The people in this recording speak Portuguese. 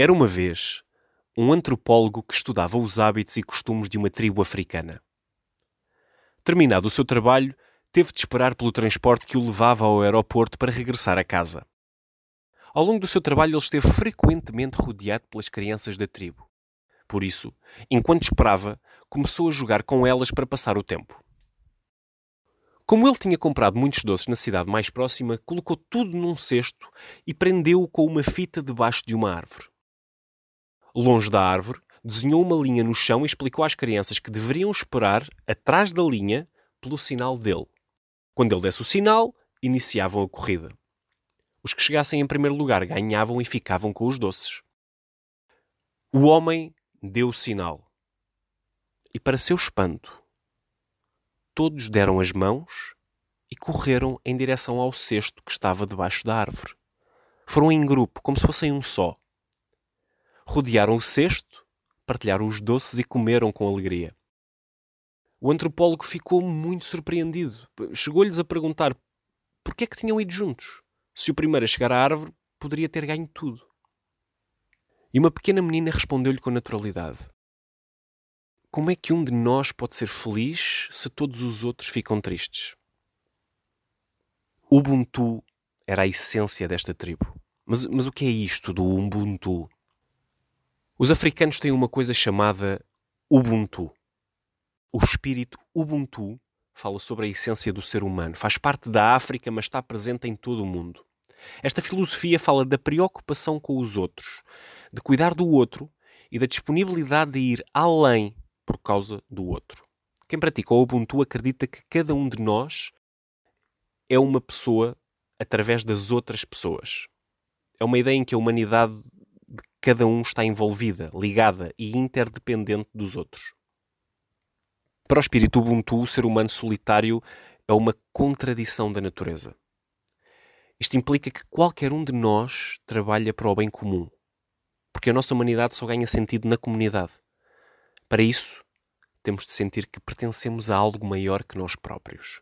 Era uma vez um antropólogo que estudava os hábitos e costumes de uma tribo africana. Terminado o seu trabalho, teve de esperar pelo transporte que o levava ao aeroporto para regressar a casa. Ao longo do seu trabalho, ele esteve frequentemente rodeado pelas crianças da tribo. Por isso, enquanto esperava, começou a jogar com elas para passar o tempo. Como ele tinha comprado muitos doces na cidade mais próxima, colocou tudo num cesto e prendeu-o com uma fita debaixo de uma árvore. Longe da árvore, desenhou uma linha no chão e explicou às crianças que deveriam esperar atrás da linha pelo sinal dele. Quando ele desse o sinal, iniciavam a corrida. Os que chegassem em primeiro lugar ganhavam e ficavam com os doces. O homem deu o sinal. E, para seu espanto, todos deram as mãos e correram em direção ao cesto que estava debaixo da árvore. Foram em grupo, como se fossem um só rodearam o cesto, partilharam os doces e comeram com alegria. O antropólogo ficou muito surpreendido. Chegou-lhes a perguntar por que é que tinham ido juntos. Se o primeiro a chegar à árvore poderia ter ganho tudo. E uma pequena menina respondeu-lhe com naturalidade: Como é que um de nós pode ser feliz se todos os outros ficam tristes? Ubuntu era a essência desta tribo. Mas, mas o que é isto do Ubuntu? Os africanos têm uma coisa chamada Ubuntu. O espírito Ubuntu fala sobre a essência do ser humano. Faz parte da África, mas está presente em todo o mundo. Esta filosofia fala da preocupação com os outros, de cuidar do outro e da disponibilidade de ir além por causa do outro. Quem pratica o Ubuntu acredita que cada um de nós é uma pessoa através das outras pessoas. É uma ideia em que a humanidade cada um está envolvida, ligada e interdependente dos outros. Para o espírito Ubuntu, o ser humano solitário é uma contradição da natureza. Isto implica que qualquer um de nós trabalha para o bem comum, porque a nossa humanidade só ganha sentido na comunidade. Para isso, temos de sentir que pertencemos a algo maior que nós próprios.